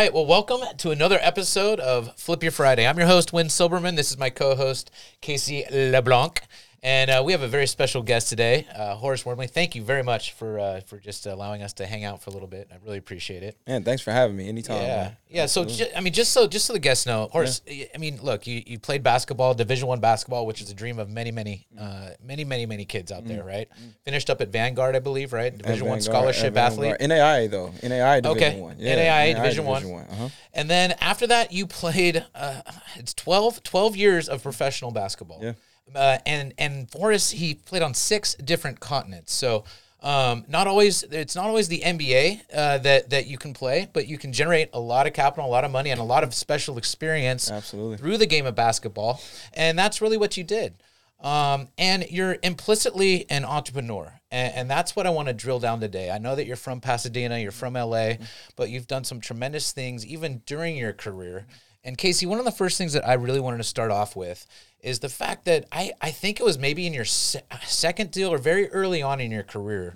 right. Well, welcome to another episode of Flip Your Friday. I'm your host, Win Silberman. This is my co host, Casey LeBlanc. And uh, we have a very special guest today, uh, Horace Wormley. Thank you very much for uh, for just allowing us to hang out for a little bit. I really appreciate it. Man, thanks for having me. Anytime. Yeah, man. yeah. So ju- I mean, just so just so the guests know, Horace. I mean, look, you, you played basketball, Division One basketball, which is a dream of many, many, uh, many, many, many kids out there, right? Finished up at Vanguard, I believe, right? Division One scholarship athlete. NAIA though. NAIA Division Okay. One. NAIA Division One. Uh-huh. And then after that, you played. Uh, it's 12, 12 years of professional basketball. Yeah. Uh, and and Horace, he played on six different continents. So um, not always. It's not always the NBA uh, that that you can play, but you can generate a lot of capital, a lot of money, and a lot of special experience Absolutely. through the game of basketball. And that's really what you did. Um, and you're implicitly an entrepreneur. And, and that's what I want to drill down today. I know that you're from Pasadena, you're from LA, but you've done some tremendous things even during your career. And Casey, one of the first things that I really wanted to start off with is the fact that I, I think it was maybe in your se- second deal or very early on in your career,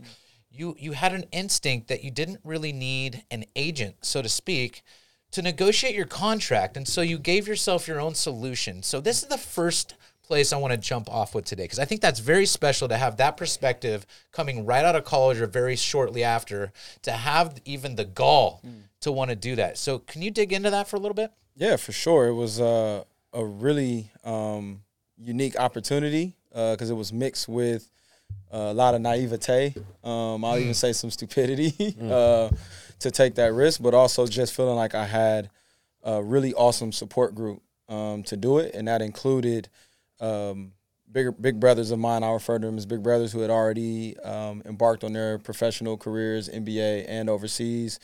you, you had an instinct that you didn't really need an agent, so to speak, to negotiate your contract. And so you gave yourself your own solution. So this is the first place I want to jump off with today because I think that's very special to have that perspective coming right out of college or very shortly after to have even the gall to want to do that. So can you dig into that for a little bit? Yeah, for sure. It was uh, a really um, unique opportunity because it was mixed with a lot of naivete. Um, I'll even say some stupidity uh, to take that risk, but also just feeling like I had a really awesome support group um, to do it, and that included um, bigger big brothers of mine. I refer to them as big brothers who had already um, embarked on their professional careers, NBA and overseas.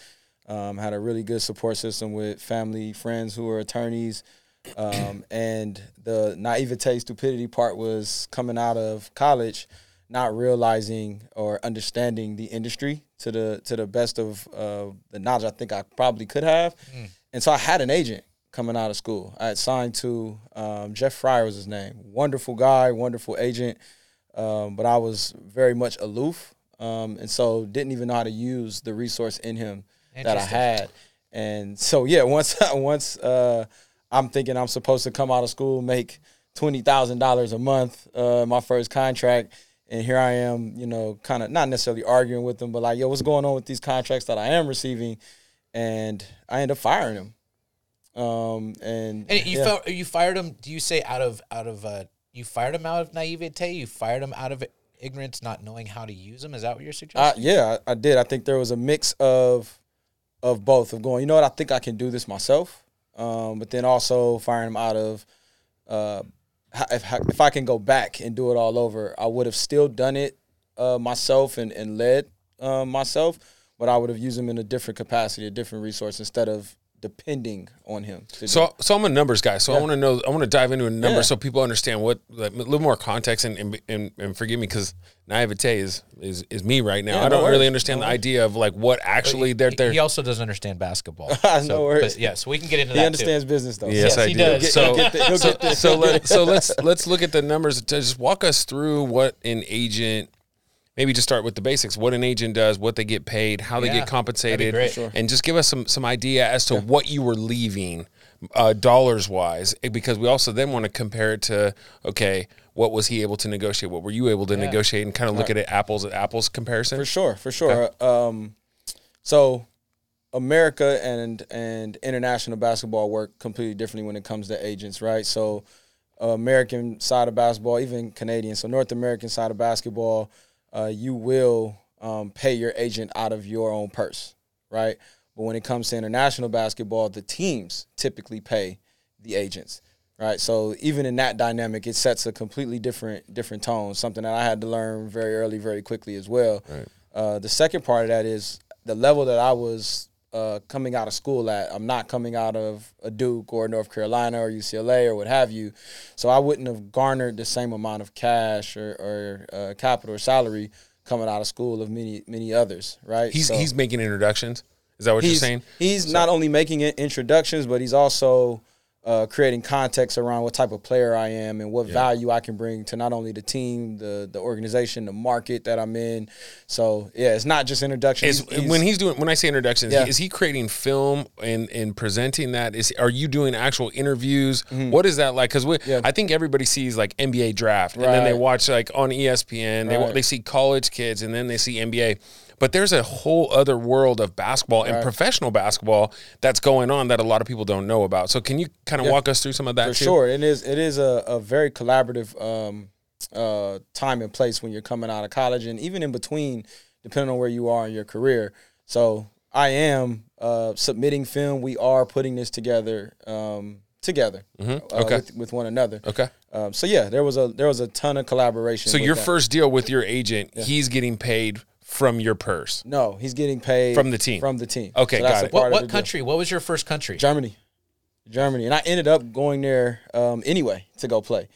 Um, had a really good support system with family, friends who were attorneys. Um, and the naivete, stupidity part was coming out of college, not realizing or understanding the industry to the to the best of uh, the knowledge I think I probably could have. And so I had an agent coming out of school. I had signed to um, Jeff Fryer was his name. Wonderful guy, wonderful agent. Um, but I was very much aloof, um, and so didn't even know how to use the resource in him that I had. And so yeah, once once uh, I'm thinking I'm supposed to come out of school make twenty thousand dollars a month, uh, my first contract, and here I am, you know, kind of not necessarily arguing with them, but like, yo, what's going on with these contracts that I am receiving? And I end up firing them. Um, and, And you yeah. felt you fired him. Do you say out of out of uh, you fired him out of naivete? You fired him out of ignorance, not knowing how to use them. Is that what you're I, suggesting? yeah, I, I did. I think there was a mix of of both of going. You know what? I think I can do this myself. Um, but then also firing him out of uh, if if I can go back and do it all over, I would have still done it uh, myself and and led uh, myself, but I would have used him in a different capacity, a different resource instead of depending on him. to do. So, so I'm a numbers guy. So I want to know. I want to dive into a number Yeah. so people understand what like, a little more context and and, and, and forgive me because naivete is, is is me right now. Yeah, I don't worries. really understand No the idea of like what actually they're He- they're. He also doesn't understand basketball. No so, worries. but yeah, so we can get into he that He understands business though. Yes, Yes, I he do. does. So, the- so, so, let, so let's let's look at the numbers. Just walk us through what an agent. Maybe just start with the basics. What an agent does, what they get paid, how they Yeah, get compensated. Sure. and just give us some some idea as to what you were leaving, uh, dollars wise. eh, Because we also then want to compare it to okay, what was he able to negotiate? What were you able to Yeah. negotiate? And kind of look at it apples at apples comparison. For sure, for sure. Um, so America and and international basketball work completely differently when it comes to agents, right? So uh, American side of basketball, even Canadian, so North American side of basketball, uh, you will um, pay your agent out of your own purse, right? But when it comes to international basketball, the teams typically pay the agents, right? So even in that dynamic, it sets a completely different different tone. Something that I had to learn very early, very quickly as well. Right. Uh, the second part of that is the level that I was uh, coming out of school at. I'm not coming out of a Duke or North Carolina or UCLA or what have you, so I wouldn't have garnered the same amount of cash or, or uh, capital or salary coming out of school of many many others, right? He's So- he's making introductions. Is that what you're saying? He's not only making introductions, but he's also uh, creating context around what type of player I am and what value I can bring to not only the team, the the organization, the market that I'm in. So yeah, it's not just introduction. Is, He's- he's- when he's doing when I say introductions, Yeah. is he creating film and and presenting that? Is are you doing actual interviews? What is that like? Because Mm-hmm. Yeah. I think everybody sees like NBA draft, and then they watch like on ESPN. They Right. they see college kids, and then they see NBA. But there's a whole other world of basketball and professional basketball that's going on that a lot of people don't know about. So can you kind of walk us through some of that? For too? sure, it is. It is a, a very collaborative um, uh, time and place when you're coming out of college, and even in between, depending on where you are in your career. So I am uh, submitting film. We are putting this together um, together uh, Mm-hmm. Okay. with, with one another. Okay. Um, so yeah, there was a there was a ton of collaboration. So your that. first deal with your agent, he's getting paid from your purse. no, he's getting paid From the team. From the team. Okay, so that's got a it. part What, of what the deal. country? What was your first country? Germany, Germany, and I ended up going there um, anyway to go play.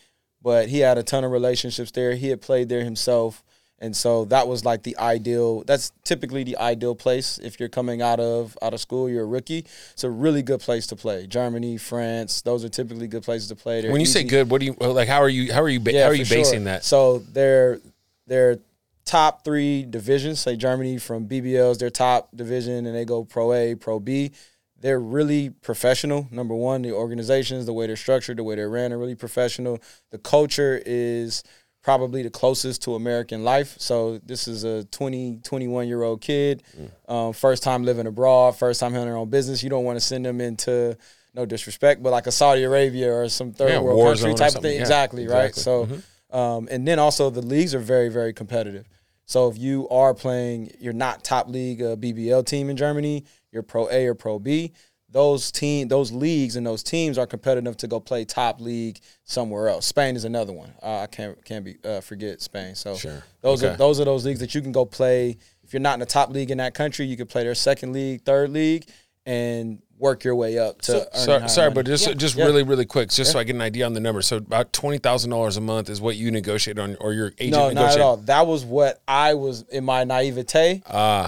But he had a ton of relationships there. He had played there himself, and so that was like the ideal. That's typically the ideal place if you're coming out of out of school. You're a rookie. It's a really good place to play. Germany, France, those are typically good places to play. They're When you say easy. good, what do you like? How are you? How are you? Ba- how are you for sure. basing that? So they're they're top three divisions. Say Germany from BBLs, their top division, and they go Pro A, Pro B. They're really professional. Number one, the organizations, the way they're structured, the way they're ran, are really professional. The culture is probably the closest to American life. So this is a 20, 21 year old kid, um, first time living abroad, first time having their own business. You don't want to send them into no disrespect, but like a Saudi Arabia or some third Yeah, world country type of thing. Yeah, exactly, right? exactly. So, um, and then also the leagues are very, very competitive. So if you are playing, you're not top league uh, BBL team in Germany, you're Pro A or Pro B. Those team, those leagues and those teams are competitive to go play top league somewhere else. Spain is another one. Uh, I can't can't be uh, forget Spain. So Sure. those Okay. are those are those leagues that you can go play. If you're not in the top league in that country, you can play their second league, third league, and work your way up to. earning Sorry, sorry but just just Yeah. really really quick, just so I get an idea on the numbers. So about twenty thousand dollars a month is what you negotiate on, or your agent No, not at all. That was what I was in my naivete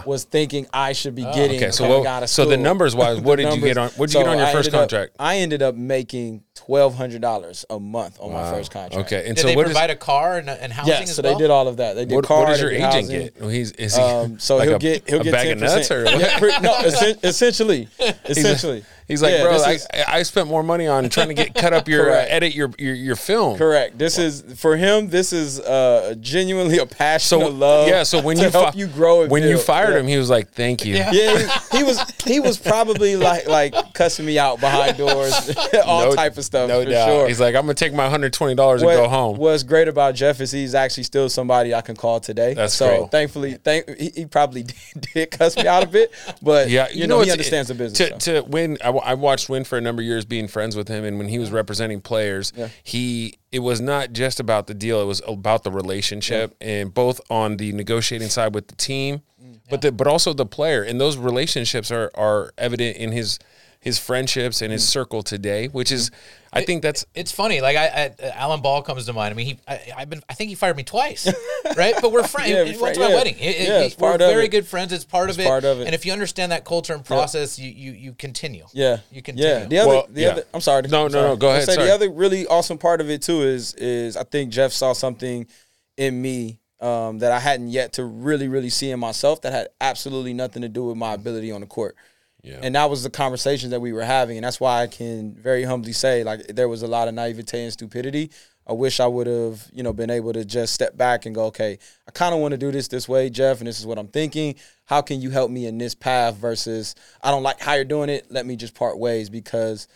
was thinking I should be getting. Ah. okay, so what- out of so the numbers wise, what The did you get on- what did you get on your I first ended up- contract? I ended up making twelve hundred dollars a month on my first contract. Okay, and Did so they what is provide a car and, and housing Yeah, as so well? they did all of that. They did what, car. what does your agent housing. get? Well, he's is he Um, so like he'll a, get he'll a get bag 10%. of nuts or what? Yeah, no, essen- essentially, essentially. He's like, Yeah, bro, I, is- I spent more money on trying to get cut up your uh, edit your, your your film. Correct. This is for him. This is uh, genuinely a passion So of love. yeah, so when to you help fi- you grow and when you fired Yeah. him, he was like, "Thank you." Yeah. Yeah, he, he was he was probably like like cussing me out behind doors, all No- type of stuff. No for doubt. Sure. He's like, "I'm gonna take my hundred twenty dollars and go home." What's great about Jeff is he's actually still somebody I can call today. That's so great. thankfully, thank he, he probably did, did cuss me out a bit, but Yeah, you, know, he it's- understands the business. To, so. to win, I, I watched Win for a number of years, being friends with him, and when he was representing players, he it was not just about the deal; it was about the relationship, and both on the negotiating side with the team, Mm, but the, but also the player, and those relationships are are evident in his his friendships and his Mm. circle today, which is, I think that's It's funny. Like I, I Alan Ball comes to mind. I mean, he, I, I've been, I think he fired me twice, right? But we're friends. Yeah, Yeah, we're went to my yeah. wedding. It- it- Yeah, it's we're part of very it. good friends. It's part of it. part of it. And if you understand that culture and process, you, you, you continue. Yeah, You continue. Yeah, the other, Well, the yeah. other. I'm sorry. No, I'm no, sorry. no, go I'll ahead, Say sorry. the other really awesome part of it too is is I think Jeff saw something in me um, that I hadn't yet to really really see in myself that had absolutely nothing to do with my ability on the court. Yeah. And that was the conversation that we were having, and that's why I can very humbly say like there was a lot of naivete and stupidity. I wish I would have, you know, been able to just step back and go, okay, I kind of want to do this this way, Jeff, and this is what I'm thinking. How can you help me in this path versus I don't like how you're doing it. Let me just part ways because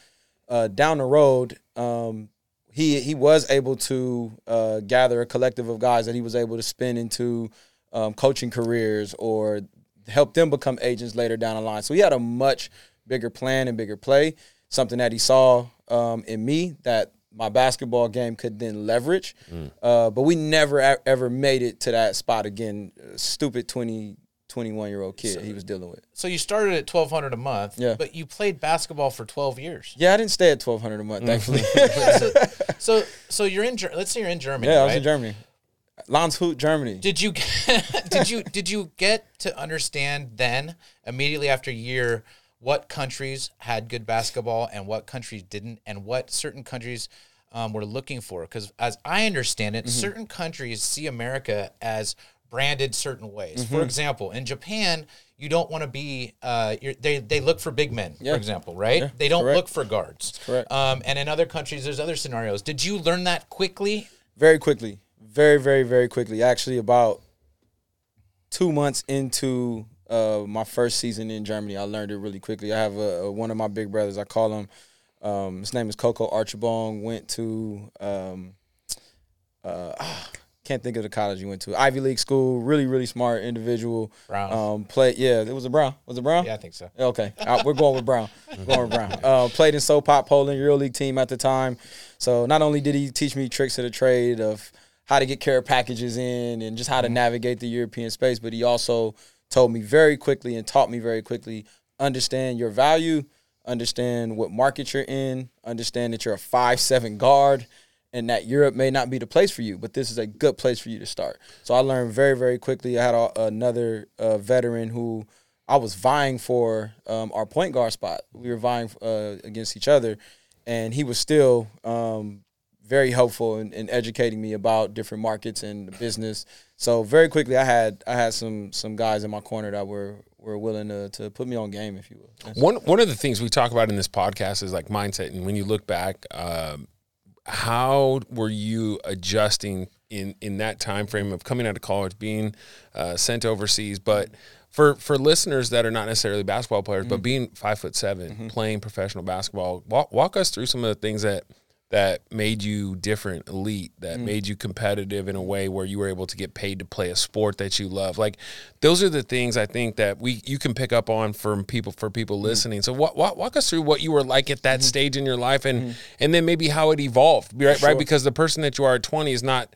uh, down the road, um, he he was able to uh, gather a collective of guys that he was able to spin into um, coaching careers or help them become agents later down the line. So he had a much bigger plan and bigger play, something that he saw um, in me that my basketball game could then leverage. Uh, but we never ever made it to that spot again. Stupid 20, 21 year old kid he was dealing with. So you started at twelve hundred a month. Yeah. But you played basketball for twelve years. Yeah, I didn't stay at 1200 a month, thankfully. so, so, so you're in. Ger- Let's say you're in Germany. yeah, I was in Germany. Landshut, Germany. Did you did you did you get to understand then immediately after a year what countries had good basketball and what countries didn't, and what certain countries um, were looking for. Because as I understand it, certain countries see America as branded certain ways. For example, in Japan, you don't want to be. Uh, you're, they they look for big men, Yeah. for example, right? Yeah, they don't correct. look for guards. correct. Um, and in other countries, there's other scenarios. Did you learn that quickly? very quickly, very, very, very quickly. Actually, about two months into uh, my first season in Germany, I learned it really quickly. I have a, a- one of my big brothers. I call him. Um, his name is Coco Archibong. Went to um, uh, can't think of the college he went to. Ivy League school. Really, really smart individual. Brown. Um, played. Yeah, it was a Brown. Was it Brown? Yeah, I think so. Okay, Uh, we're going with Brown. going with Brown. Uh, played in Sopot Poland EuroLeague team at the time. So not only did he teach me tricks of the trade of how to get care packages in and just how to navigate the European space, but he also told me very quickly and taught me very quickly understand your value, understand what market you're in, understand that you're a five seven guard. And that Europe may not be the place for you, but this is a good place for you to start. So I learned very, very quickly. I had a, another uh, veteran who I was vying for um, our point guard spot. We were vying uh, against each other, and he was still um, very helpful in, in educating me about different markets and the business. So very quickly, I had I had some some guys in my corner that were were willing to, to put me on game, if you will. One one of the things we talk about in this podcast is like mindset, and when you look back, um, how were you adjusting in in that time frame of coming out of college, being uh, sent overseas, but for for listeners that are not necessarily basketball players, but being five foot 7 playing professional basketball, walk, walk us through some of the things that that made you different, elite, that mm. made you competitive in a way where you were able to get paid to play a sport that you love. Like those are the things I think that we you can pick up on from people for people mm. listening. So walk, walk, walk us through what you were like at that mm-hmm. stage in your life and mm-hmm. and then maybe how it evolved. Right, right because the person that you are at 20 is not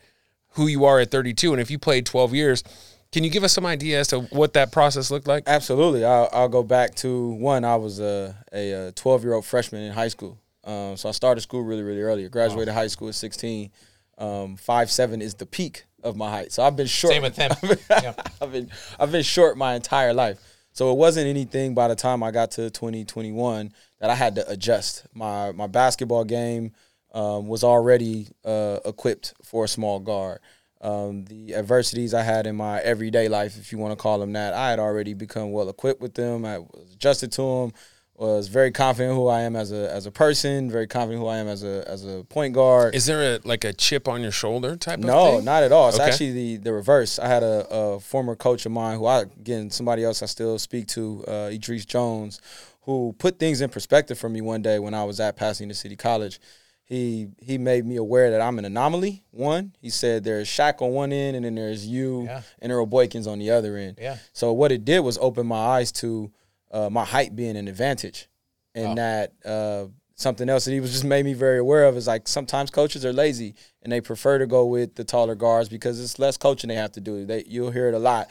who you are at 32 and if you played 12 years, can you give us some idea as to what that process looked like? Absolutely. I'll, I'll go back to one. I was a a 12 year old freshman in high school. Um, so I started school really, really early. I graduated high school at 16. Um, five seven is the peak of my height. So I've been short. Same with him. Yeah. I've been I've been short my entire life. So it wasn't anything by the time I got to 2021 that I had to adjust. My my basketball game um, was already uh, equipped for a small guard. Um, the adversities I had in my everyday life, if you want to call them that, I had already become well equipped with them. I was adjusted to them. Was very confident who I am as a as a person. Very confident who I am as a as a point guard. Is there a like a chip on your shoulder type of thing? No, not at all. It's Okay. actually the the reverse. I had a, a former coach of mine who I again somebody else I still speak to, uh, Idris Jones, who put things in perspective for me one day when I was at Pasadena City College. He he made me aware that I'm an anomaly. One, he said there's Shaq on one end, and then there's you Yeah. and Earl Boykins on the other end. Yeah. So what it did was open my eyes to uh, my height being an advantage, and Wow. that uh, something else that he was just made me very aware of is like sometimes coaches are lazy and they prefer to go with the taller guards because it's less coaching they have to do. They you'll hear it a lot.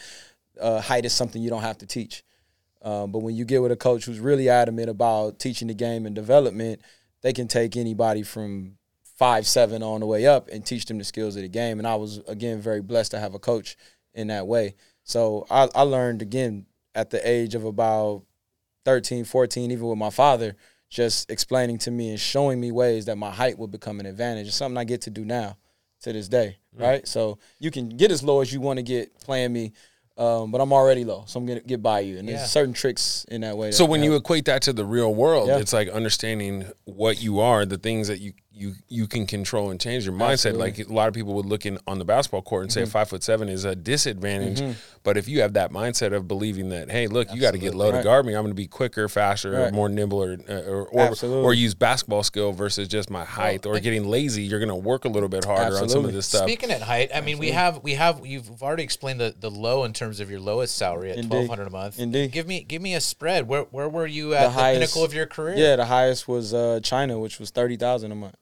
Uh, height is something you don't have to teach. Um, but when you get with a coach who's really adamant about teaching the game and development, they can take anybody from five seven on the way up and teach them the skills of the game. And I was again very blessed to have a coach in that way. So I, I learned again at the age of about 13, 14, even with my father, just explaining to me and showing me ways that my height would become an advantage. It's something I get to do now to this day, right? So you can get as low as you want to get playing me, um, but I'm already low, so I'm gonna get by you. And Yeah. there's certain tricks in that way. That So when help. you equate that to the real world, Yeah. it's like understanding what you are, the things that you you you can control and change your mindset. Absolutely. Mm-hmm. Like a lot of people would look in on the basketball court and say a five foot seven is a disadvantage. But if you have that mindset of believing that, hey, look, you got to get low to guard me. I'm going to be quicker, faster, Right. more nimble, or uh, or, or, or use basketball skill versus just my height, or getting lazy. You're going to work a little bit harder on some of this stuff. Speaking at height, I mean, we have we have you've already explained the, the low in terms of your lowest salary at twelve hundred a month. Indeed. Give me give me a spread. Where where were you at the, highest- pinnacle of your career? yeah, the highest was uh, China, which was thirty thousand a month.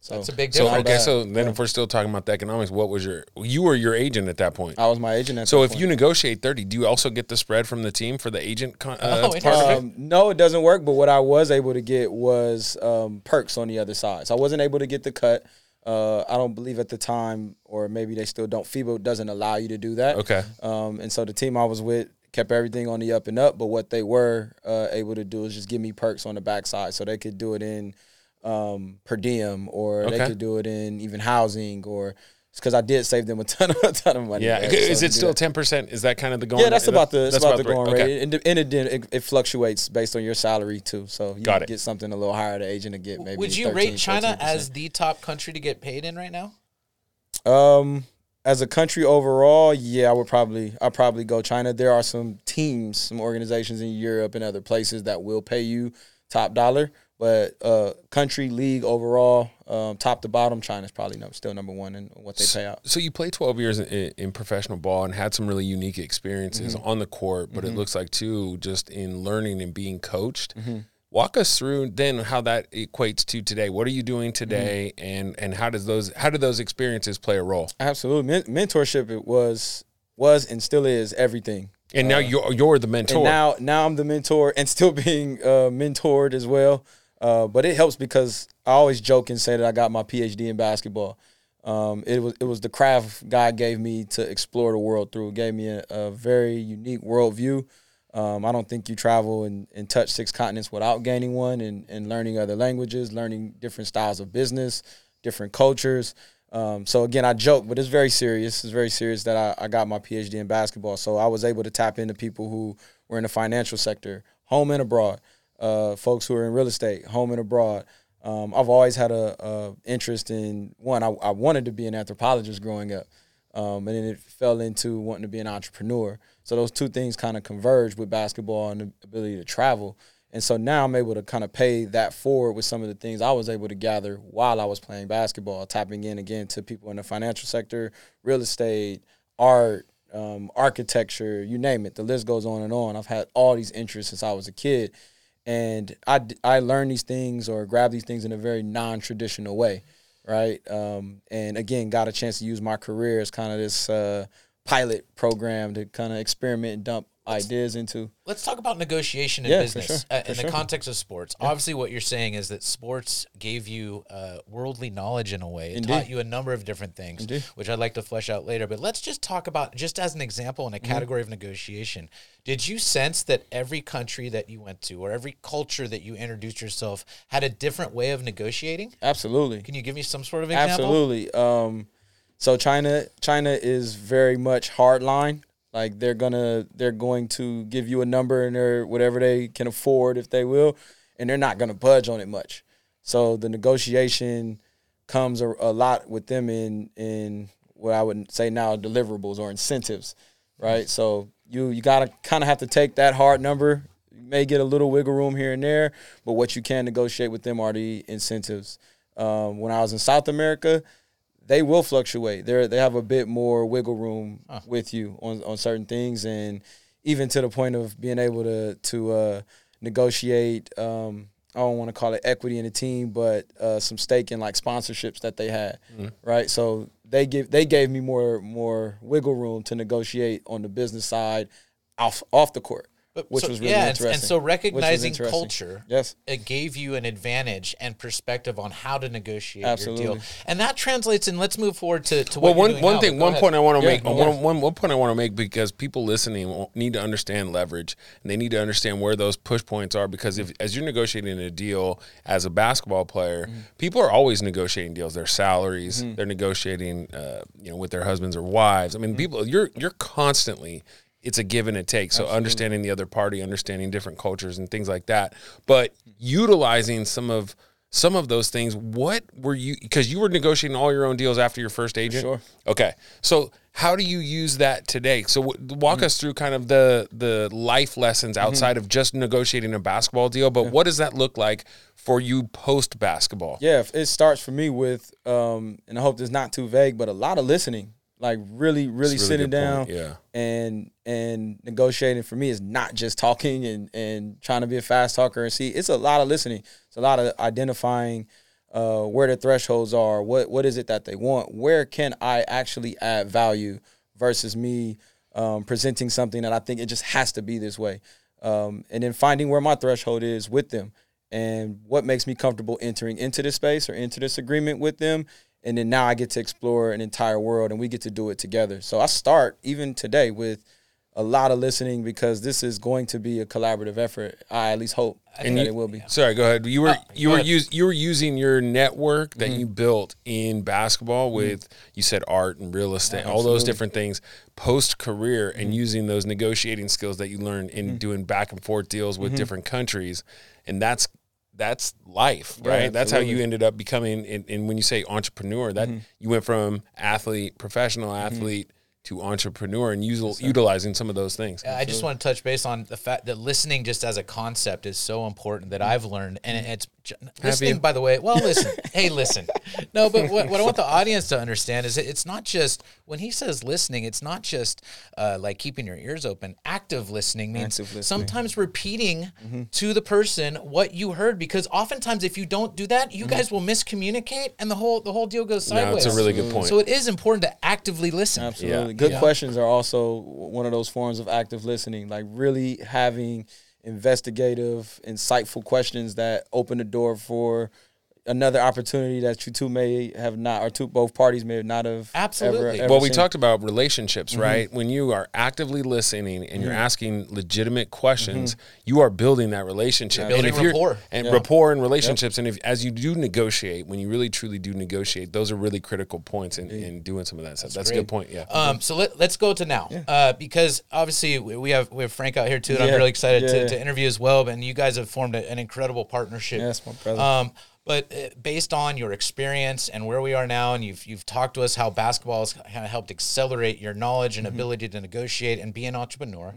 So That's a big deal. so okay, so then if we're still talking about the economics, what was your you were your agent at that point? I was my agent at So that if point. you negotiate thirty, do you also get the spread from the team for the agent con- uh, Oh, part of it? Um, no, it doesn't work. But what I was able to get was um, perks on the other side. So I wasn't able to get the cut. Uh, I don't believe at the time, or maybe they still don't. FIBA doesn't allow you to do that. Okay. Um, and so the team I was with kept everything on the up and up. But what they were uh, able to do is just give me perks on the backside, so they could do it in um, per diem, or Okay. they could do it in even housing, or because I did save them a ton of a ton of money. Yeah, right? is So it still ten percent? Is that kind of the going? yeah, that's about the that's, about, the rate. going Okay. rate, and, the- and it, it it fluctuates based on your salary too. So you Got it. get something a little higher, the agent to get maybe. Would you 13, rate China 14%. as the top country to get paid in right now? Um, as a country overall, yeah, I would probably I probably go China. There are some teams, some organizations in Europe and other places that will pay you top dollar, but uh, country league overall, um, top to bottom, China's probably no, still number one in what they pay out. So you played 12 years in, in professional ball and had some really unique experiences Mm-hmm. on the court, but it looks like too just in learning and being coached. Mm-hmm. Walk us through then how that equates to today. What are you doing today, Mm-hmm. and and how does those how do those experiences play a role? Absolutely, Men- mentorship it was was and still is everything. And now you're you're the mentor. Uh, And now, now I'm the mentor and still being uh, mentored as well. Uh, but it helps because I always joke and say that I got my PhD in basketball. Um, it was it was the craft God gave me to explore the world through. It gave me a, a very unique worldview. Um, I don't think you travel and, and touch six continents without gaining one and, and learning other languages, learning different styles of business, different cultures. Um, so again, I joke, but it's very serious. It's very serious that I, I got my PhD in basketball. So I was able to tap into people who were in the financial sector, home and abroad, uh, folks who are in real estate, home and abroad. Um, I've always had a, a interest in one. I, I wanted to be an anthropologist growing up, um, and then it fell into wanting to be an entrepreneur. So those two things kind of converged with basketball and the ability to travel. And so now I'm able to kind of pay that forward with some of the things I was able to gather while I was playing basketball, tapping in again to people in the financial sector, real estate, art, um, architecture, you name it. The list goes on and on. I've had all these interests since I was a kid. And I, I learned these things or grab these things in a very non traditional way, right? Um, and again, got a chance to use my career as kind of this uh, pilot program to kind of experiment and dump ideas into. Let's talk about negotiation in Yeah, business sure, uh, in the context of sports. Obviously, what you're saying is that sports gave you uh, worldly knowledge in a way. It Indeed. taught you a number of different things, Indeed. which I'd like to flesh out later. But let's just talk about, just as an example in a Mm-hmm. category of negotiation, did you sense that every country that you went to or every culture that you introduced yourself had a different way of negotiating? Absolutely. Can you give me some sort of example? Absolutely. Um, so China, China is very much hard line. Like they're gonna, they're going to give you a number and they're whatever they can afford, if they will, and they're not gonna budge on it much. So the negotiation comes a, a lot with them in in what I would say now deliverables or incentives, right? So you you gotta kind of have to take that hard number. You may get a little wiggle room here and there, but what you can negotiate with them are the incentives. Um, when I was in South America, they will fluctuate. They they have a bit more wiggle room with you on, on certain things, and even to the point of being able to to uh, negotiate. Um, I don't want to call it equity in the team, but uh, some stake in like sponsorships that they had, right? So they give they gave me more more wiggle room to negotiate on the business side, off off the court, But which so- was really yeah, and- interesting. And so recognizing culture, Yes. it gave you an advantage and perspective on how to negotiate your deal, and that translates. And let's move forward to, to Well, what you're one doing one now, thing, one ahead. point I want to Yeah, make, no one, worries. one, one point I want to make because people listening need to understand leverage and they need to understand where those push points are. Because if as you're negotiating a deal as a basketball player, Mm-hmm. people are always negotiating deals. Their salaries, they're negotiating, uh, you know, with their husbands or wives. I Mm-hmm. mean, people, you're you're constantly. It's a give and a take. So understanding the other party, understanding different cultures and things like that, but utilizing some of some of those things. What were you? Because you were negotiating all your own deals after your first agent. Sure. Okay. So how do you use that today? So w- walk us through kind of the the life lessons outside of just negotiating a basketball deal, but what does that look like for you post basketball? Yeah, it starts for me with, um, and I hope it's not too vague, but a lot of listening, like really, really, really sitting down, point, yeah. and and negotiating for me is not just talking and and trying to be a fast talker and see. It's a lot of listening. It's a lot of identifying uh, where the thresholds are. What what is it that they want? Where can I actually add value versus me um, presenting something that I think it just has to be this way, um, and then finding where my threshold is with them and what makes me comfortable entering into this space or into this agreement with them. And then now I get to explore an entire world and we get to do it together. So I start even today with a lot of listening because this is going to be a collaborative effort. I at least hope And that you- it will be. Sorry, go ahead. You were oh, you were ahead. use, you were using your network that mm-hmm. you built in basketball mm-hmm. with you said art and real estate, all those different things post career, and mm-hmm. using those negotiating skills that you learned in doing back and forth deals with different countries, and that's that's life, right? That's how you ended up becoming. And, and when you say entrepreneur, that mm-hmm. you went from athlete, professional mm-hmm. athlete. To entrepreneur and util, utilizing some of those things. I just want to touch base on the fact that listening just as a concept is so important that I've learned, and it's j- listening. By the way, well, listen, hey, listen. No, but what, what I want the audience to understand is that it's not just when he says listening, it's not just uh, like keeping your ears open. Active listening means Active listening. sometimes repeating to the person what you heard, because oftentimes if you don't do that, you guys will miscommunicate, and the whole the whole deal goes No, sideways. it's a really good point. So it is important to actively listen. Absolutely. Yeah. Good Yeah. questions are also one of those forms of active listening, like really having investigative, insightful questions that open the door for another opportunity that you two may have not, or two both parties may not have. Absolutely. Ever, ever well, we seen. talked about relationships, right? When you are actively listening and you're asking legitimate questions, you are building that relationship, Building and if you're- rapport. and Yeah. rapport and relationships. And if as you do negotiate, when you really truly do negotiate, those are really critical points in, in doing some of that stuff. That's, a good point. Yeah. Um, so let, let's go to now, uh, because obviously we we have we have Frank out here too, and I'm really excited to, yeah. to interview as well. And you guys have formed a, an incredible partnership. Yes, my brother. Um, but uh, based on your experience and where we are now, and you've you've talked to us how basketball has kind of helped accelerate your knowledge Mm-hmm. and ability to negotiate and be an entrepreneur.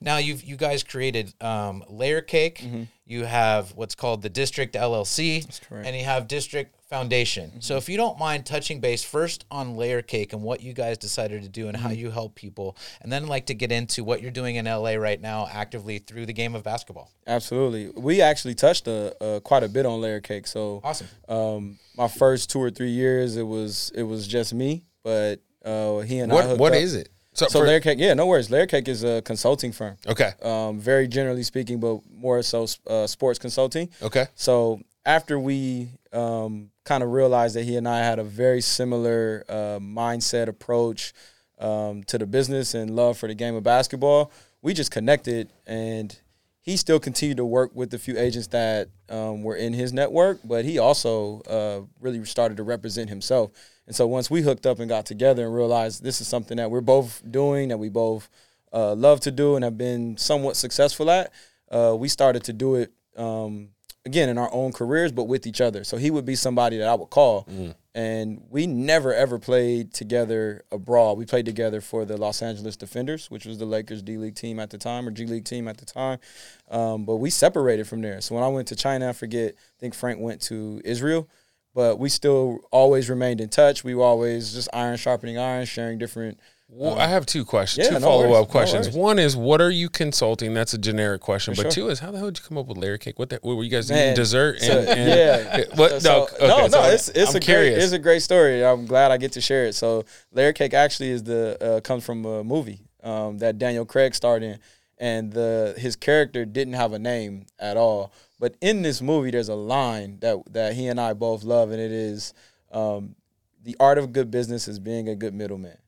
Now you've you guys created um, Layer Cake. You have what's called the District LLC, correct. and you have District Foundation. Mm-hmm. So if you don't mind touching base first on Layer Cake and what you guys decided to do and Mm-hmm. how you help people, and then I'd like to get into what you're doing in LA right now actively through the game of basketball. Absolutely. We actually touched a, uh, quite a bit on layer cake. So Awesome. um, my first two or three years, it was it was just me, but uh, he and I. what hooked what up. is it? So for- layer cake, yeah, no worries. Layer cake is a consulting firm. okay. um, very generally speaking, but more so uh, sports consulting. Okay. So after we um, kind of realized that he and I had a very similar uh, mindset approach um, to the business and love for the game of basketball, we just connected and. He still continued to work with the few agents that um, were in his network, but he also uh, really started to represent himself. And so once we hooked up and got together and realized this is something that we're both doing, that we both uh, love to do and have been somewhat successful at, uh, we started to do it um, again in our own careers, but with each other. So he would be somebody that I would call, and we never ever played together abroad. We played together for the Los Angeles D-Fenders, which was the Lakers D League team at the time or G League team at the time. Um, but we separated from there. So when I went to China, I forget. I think Frank went to Israel. But we still always remained in touch. We were always just iron sharpening iron, sharing different Well, I have two questions, yeah, two no follow up questions. worries. One is, what are you consulting? That's a generic question. For but sure. two is, how the hell did you come up with layer cake? What, the, what were you guys Man, eating dessert? so- and, and- yeah. What? So- no, okay, no, no, it's it's I'm a curious. great it's a great story. I'm glad I get to share it. So, Layer Cake actually is the uh, comes from a movie um, that Daniel Craig starred in, and the his character didn't have a name at all. But in this movie, there's a line that that he and I both love, and it is, um, "The art of good business is being a good middleman."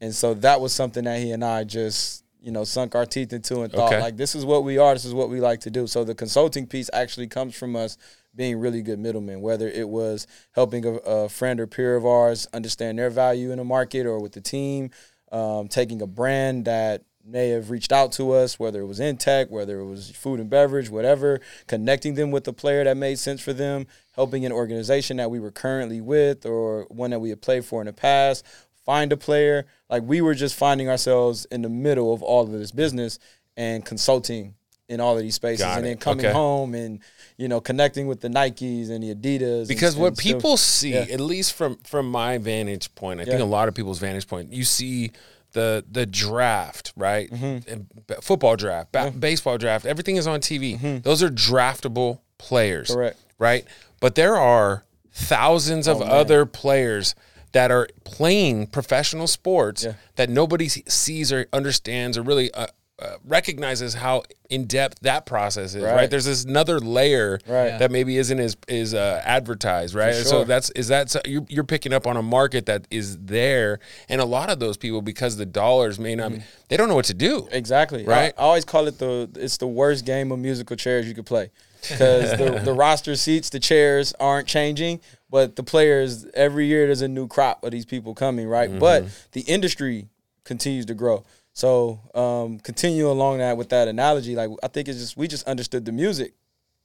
And so that was something that he and I just, you know, sunk our teeth into and thought, Okay. like, this is what we are, this is what we like to do. So the consulting piece actually comes from us being really good middlemen, whether it was helping a, a friend or peer of ours understand their value in the market or with the team, um, taking a brand that may have reached out to us, whether it was in tech, whether it was food and beverage, whatever, connecting them with a player that made sense for them, helping an organization that we were currently with or one that we had played for in the past, find a player. Like we were just finding ourselves in the middle of all of this business and consulting in all of these spaces Got and then coming Okay. home and you know connecting with the Nikes and the Adidas because and what still- people see yeah. at least from from my vantage point i think a lot of people's vantage point you see the the draft right Mm-hmm. Football draft ba- baseball draft everything is on tv those are draftable players Mm-hmm. Correct. right but there are thousands of Oh, man. other players that are playing professional sports Yeah. that nobody sees or understands or really uh, uh, recognizes how in depth that process is, right. Right. There's this another layer Right. that maybe isn't as is uh, advertised, right? So that's is that so you're, you're picking up on a market that is there, and a lot of those people because the dollars may not, be, they don't know what to do. Exactly. Right. I, I always call it the it's the worst game of musical chairs you could play because the the roster seats, the chairs aren't changing, but the players every year there's a new crop of these people coming, right? But the industry continues to grow. So um, continue along that with that analogy. Like I think it's just we just understood the music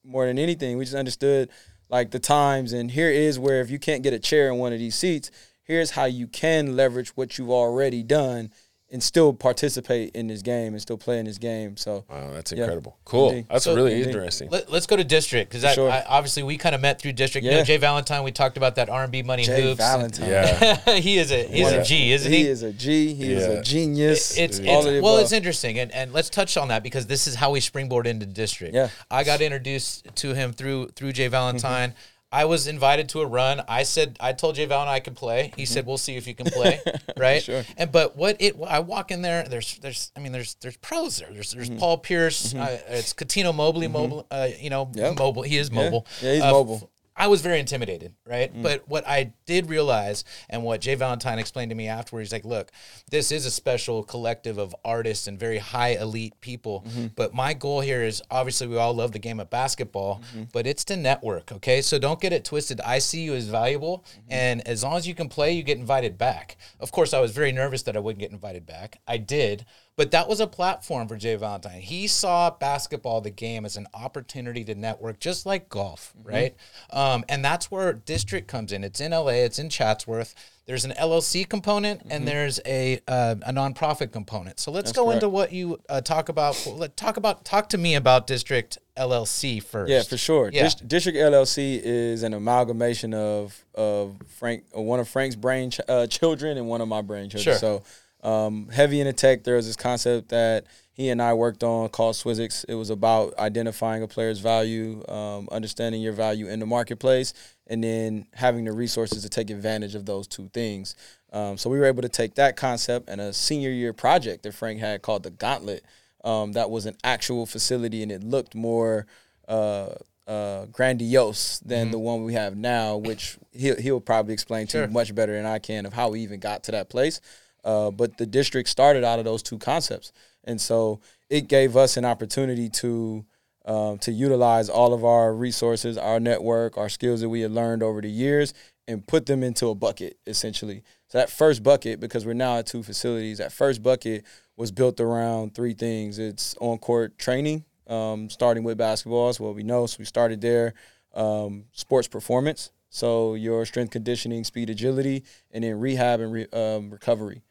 more than anything. We just understood like the times, and here is where if you can't get a chair in one of these seats, here's how you can leverage what you've already done and still participate in this game and still play in this game. So Wow, that's Yeah. incredible. Cool. Indeed. That's So- really Indeed. interesting. Let, us go to district because sure. I, obviously we kind of met through district. You know, Jay Valentine. We talked about that R and B money Jay hoops. Valentine, Yeah. he is a he's What a G, isn't he he? is a G. He is a genius. It's, all it's well, it's interesting, and, and let's touch on that because this is how we springboard into district. Yeah. I got introduced to him through through Jay Valentine. Mm-hmm. I was invited to a run. I said I told Jay Valentine I could play. He said we'll see if you can play, right? Mm-hmm. Sure. And but what it I walk in there. There's there's I mean there's there's pros there. There's Mm-hmm. there's Paul Pierce. Uh, it's Cuttino Mobley. Mobile. Uh, you know Yep. mobile. He is mobile. Yeah, he's Uh, mobile. I was very intimidated, right? Mm. But what I did realize, and what Jay Valentine explained to me afterwards, he's like, "Look, this is a special collective of artists and very high elite people. Mm-hmm. But my goal here is obviously we all love the game of basketball, Mm-hmm. but it's to network. Okay, so don't get it twisted. I see you as valuable, Mm-hmm. and as long as you can play, you get invited back. Of course, I was very nervous that I wouldn't get invited back. I did, but that was a platform for Jay Valentine. He saw basketball, the game, as an opportunity to network, just like golf, Mm-hmm. right? Um, and that's where district comes in. It's in LA. It's in Chatsworth. There's an LLC component and there's a uh, a nonprofit component. So let's go correct. into what you uh, talk about. Let talk about talk to me about District LLC first. Yeah, for sure. Yeah. Dis- District LLC is an amalgamation of of Frank, uh, one of Frank's brain ch- uh, children and one of my brain children. Sure. So, um, heavy into tech, there was this concept that he and I worked on called Swizzix. It was about identifying a player's value, um, understanding your value in the marketplace, and then having the resources to take advantage of those two things. Um, so we were able to take that concept and a senior year project that Frank had called the Gauntlet. Um, that was an actual facility, and it looked more uh, uh, grandiose than the one we have now, which he'll, he'll probably explain to Sure. you much better than I can of how we even got to that place. Uh, but the district started out of those two concepts, and so it gave us an opportunity to um, to utilize all of our resources, our network, our skills that we had learned over the years, and put them into a bucket essentially. So that first bucket, because we're now at two facilities, that first bucket was built around three things. It's on court training, um, starting with basketball, is what we know. So we started there. Um, sports performance, so your strength conditioning, speed, agility, and then rehab and re, um, recovery.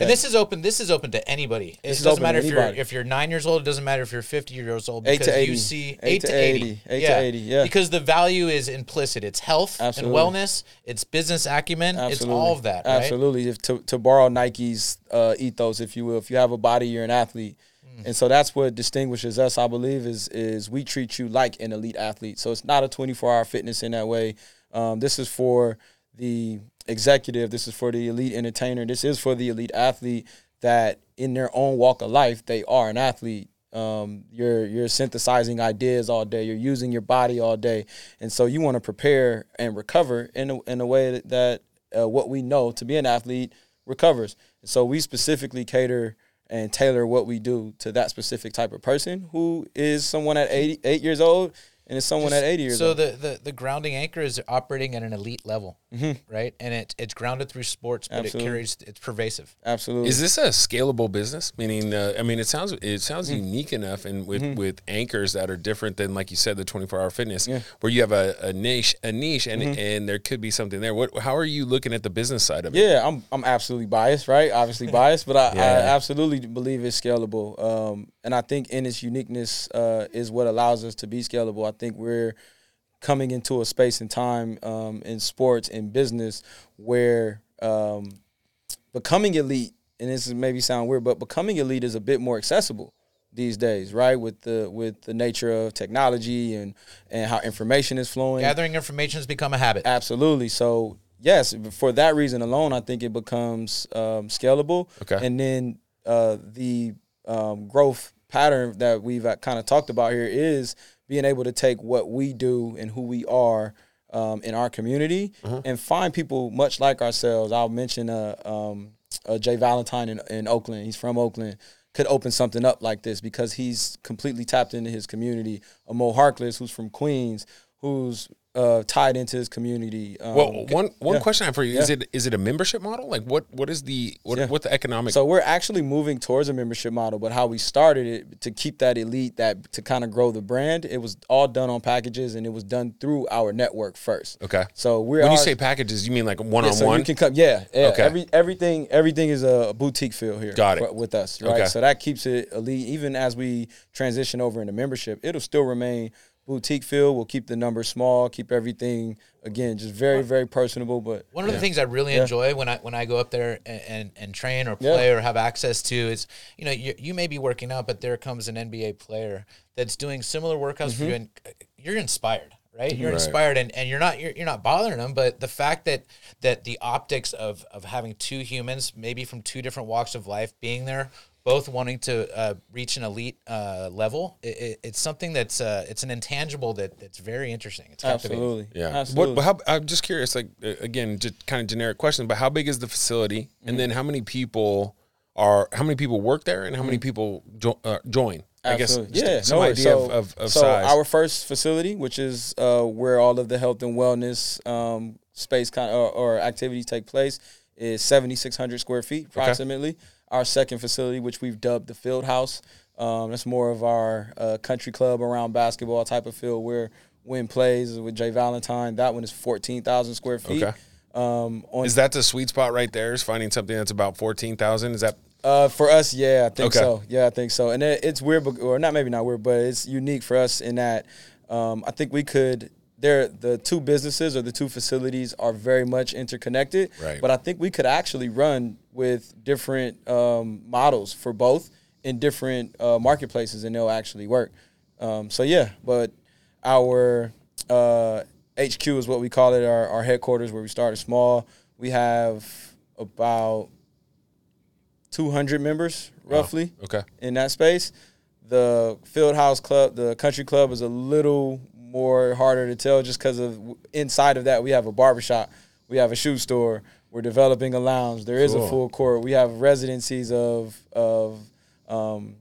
And this is open. This is open to anybody. It This doesn't matter if you're if you're nine years old. It doesn't matter if you're fifty years old. Eight to because 80. You see Eight to 80. Eight to 80, yeah. Because the value is implicit. It's health Absolutely. and wellness. It's business acumen. It's all of that. Right? Absolutely. If to, to borrow Nike's uh, ethos, if you will, if you have a body, you're an athlete. Mm. And so that's what distinguishes us, I believe, is is we treat you like an elite athlete. So it's not a 24 hour fitness in that way. Um, this is for the executive. This is for the elite entertainer. This is for the elite athlete that in their own walk of life they are an athlete. Um, you're you're synthesizing ideas all day. You're using your body all day, and so you want to prepare and recover in a, in a way that, uh, what we know to be an athlete recovers. And So we specifically cater and tailor what we do to that specific type of person who is someone at 88 years old and it's someone at 80 years so old. the, the the grounding anchor is operating at an elite level, right? And it it's grounded through sports, but Mm-hmm. Absolutely. it carries it's pervasive. Absolutely. Is this a scalable business? Meaning, uh, I mean, it sounds it sounds Mm-hmm. unique enough, and with with anchors that are different than, like you said, the twenty four hour fitness, where you have a, a niche, a niche, and Mm-hmm. and there could be something there. What? How are you looking at the business side of it? Yeah, I'm I'm absolutely biased, right? Obviously biased, but I, Yeah. I absolutely believe it's scalable. Um, and I think in its uniqueness uh, is what allows us to be scalable. I think we're coming into a space and time um, in sports and business where um, becoming elite, and this is maybe sound weird, but becoming elite is a bit more accessible these days, right? With the with the nature of technology and and how information is flowing. Gathering information has become a habit. Absolutely. So yes, for that reason alone, I think it becomes um, scalable. Okay. And then uh, the um, growth pattern that we've kind of talked about here is being able to take what we do and who we are um, in our community and find people much like ourselves. I'll mention uh, um, uh, Jay Valentine in, in Oakland. He's from Oakland. Could open something up like this because he's completely tapped into his community. A Mo Harkless, who's from Queens, who's uh, tied into his community. Um, Well, one one yeah. question I have for you is it is it a membership model? Like what what is the what Yeah. what the economic? So we're actually moving towards a membership model, but how we started it to keep that elite, that to kind of grow the brand, it was all done on packages and it was done through our network first. okay. So we're When you all- say packages, you mean like one on one? you can come, yeah, yeah. Okay. Every everything everything is a boutique feel here. Got it. for- with us, right? Okay. So that keeps it elite. Even as we transition over into membership, it'll still remain boutique feel. We'll keep the numbers small, keep everything again just very very personable. But One of the things I really enjoy when I when I go up there and, and, and train or Yeah. play or have access to is, you know, you, you may be working out, but there comes an NBA player that's doing similar workouts for you, mm-hmm. and uh, you're inspired, right? You're Right. inspired, and, and you're not you're, you're not bothering them, but the fact that that the optics of of having two humans, maybe from two different walks of life, being there. Both wanting to uh, reach an elite uh, level, it, it, it's something that's uh, it's an intangible that that's very interesting. It's absolutely, yeah. absolutely. What? How, I'm just curious. Like again, just kind of generic question, but how big is the facility? Mm-hmm. And then how many people are? How many people work there? And how many people jo- uh, join? I guess Mm-hmm. Absolutely. just yeah, some no idea so, of, of, of so size. our first facility, which is uh, where all of the health and wellness um, space kind or, or activities take place, is seventy six hundred square feet approximately. Our second facility, which we've dubbed the Field House, um, that's more of our uh, country club around basketball type of field where Win plays with Jay Valentine. That one is fourteen thousand square feet. Okay. Um, on is that the sweet spot right there? Is finding something that's about fourteen thousand? Is that Uh, for us, yeah, I think Okay. so. Yeah, I think so. And it, it's weird, or not maybe not weird, but it's unique for us in that um, I think we could. There, the two businesses or the two facilities are very much interconnected. Right. But I think we could actually run with different um, models for both in different uh, marketplaces, and they'll actually work. Um, so yeah, but our uh, HQ is what we call it, our, our headquarters where we started small. We have about 200 members roughly okay? in that space. The Field House Club, the Country Club, is a little more harder to tell just because of inside of that we have a barbershop, we have a shoe store, we're developing a lounge. There is Cool. a full court. We have residencies of of um,